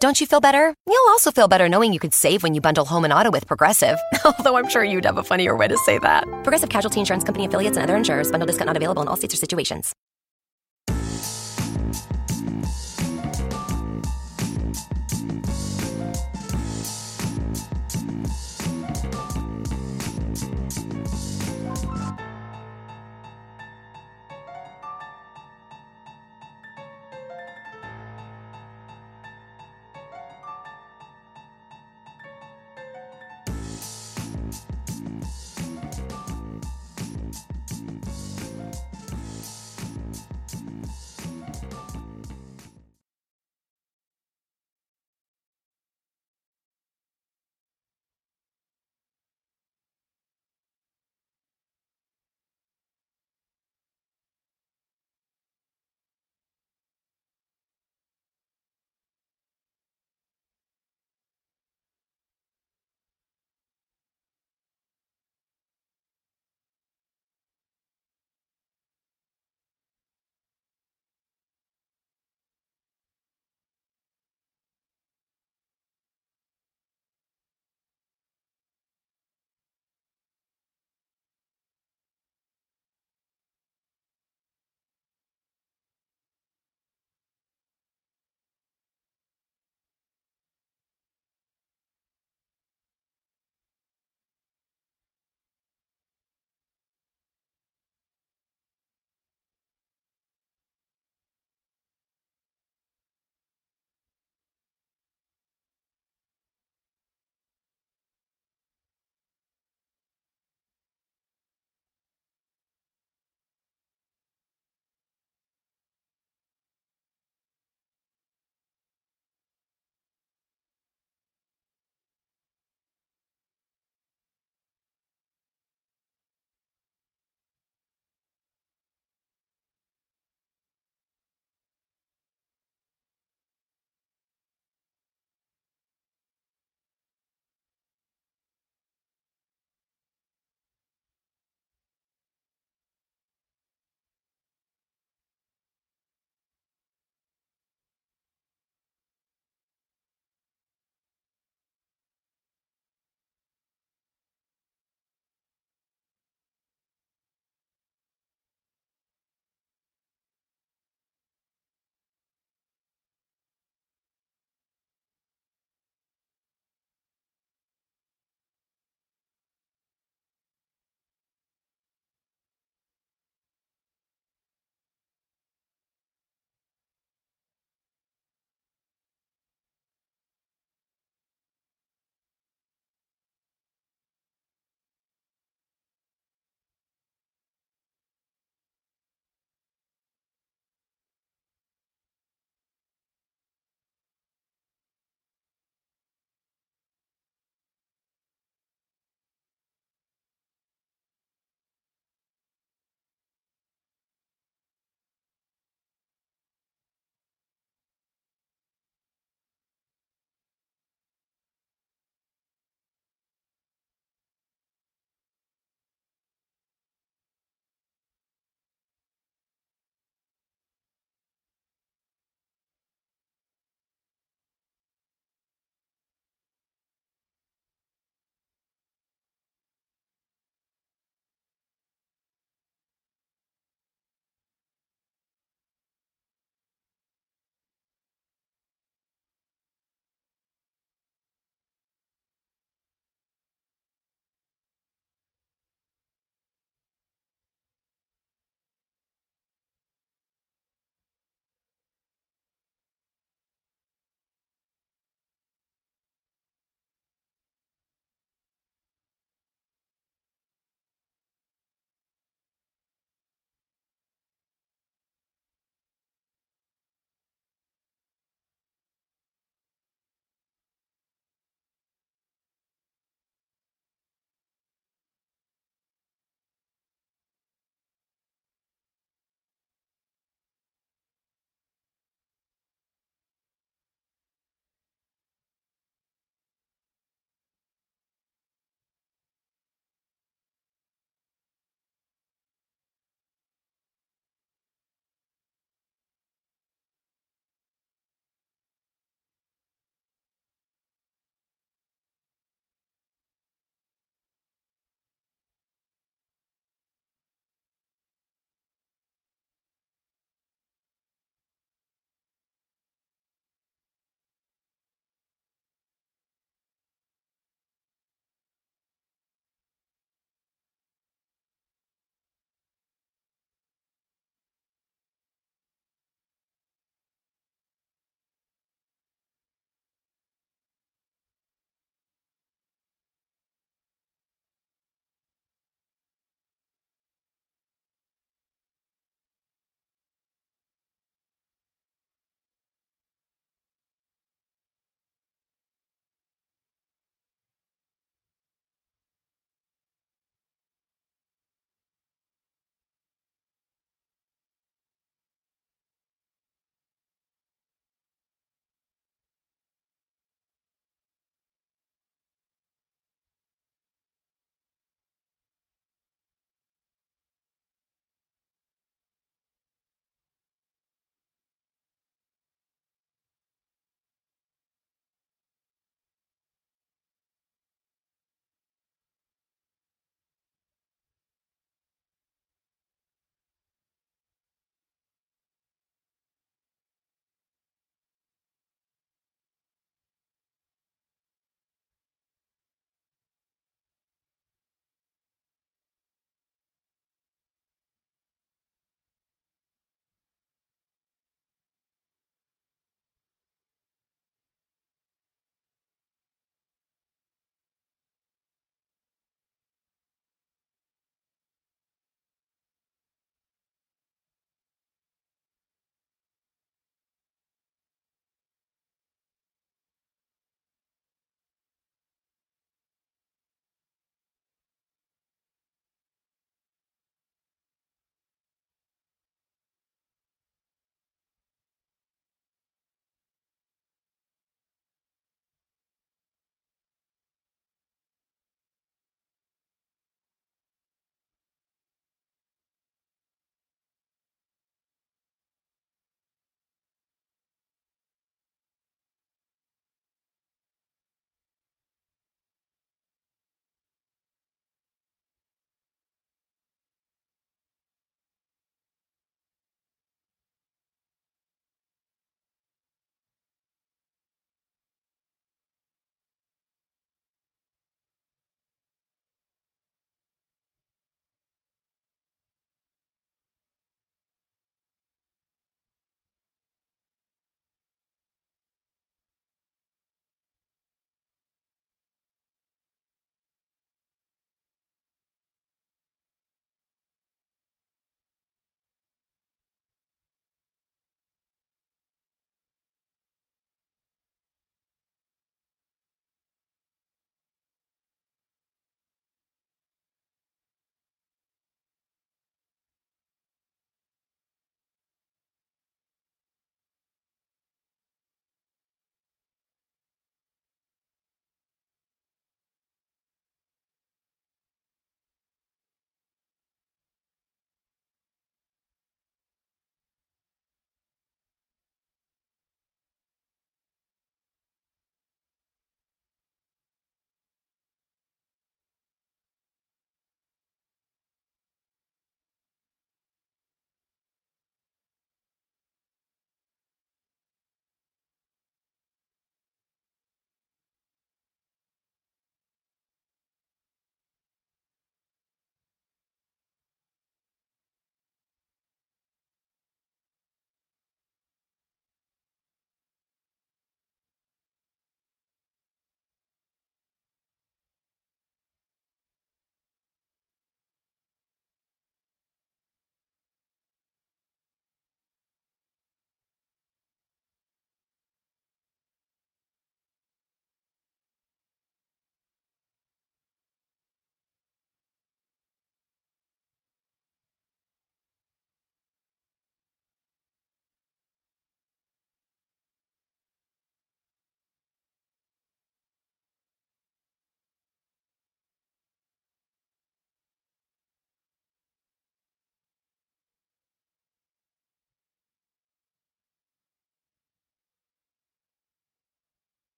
Don't you feel better? You'll also feel better knowing you could save when you bundle home and auto with Progressive. Although I'm sure you'd have a funnier way to say that. Progressive Casualty Insurance Company affiliates and other insurers. Bundle discount not available in all states or situations.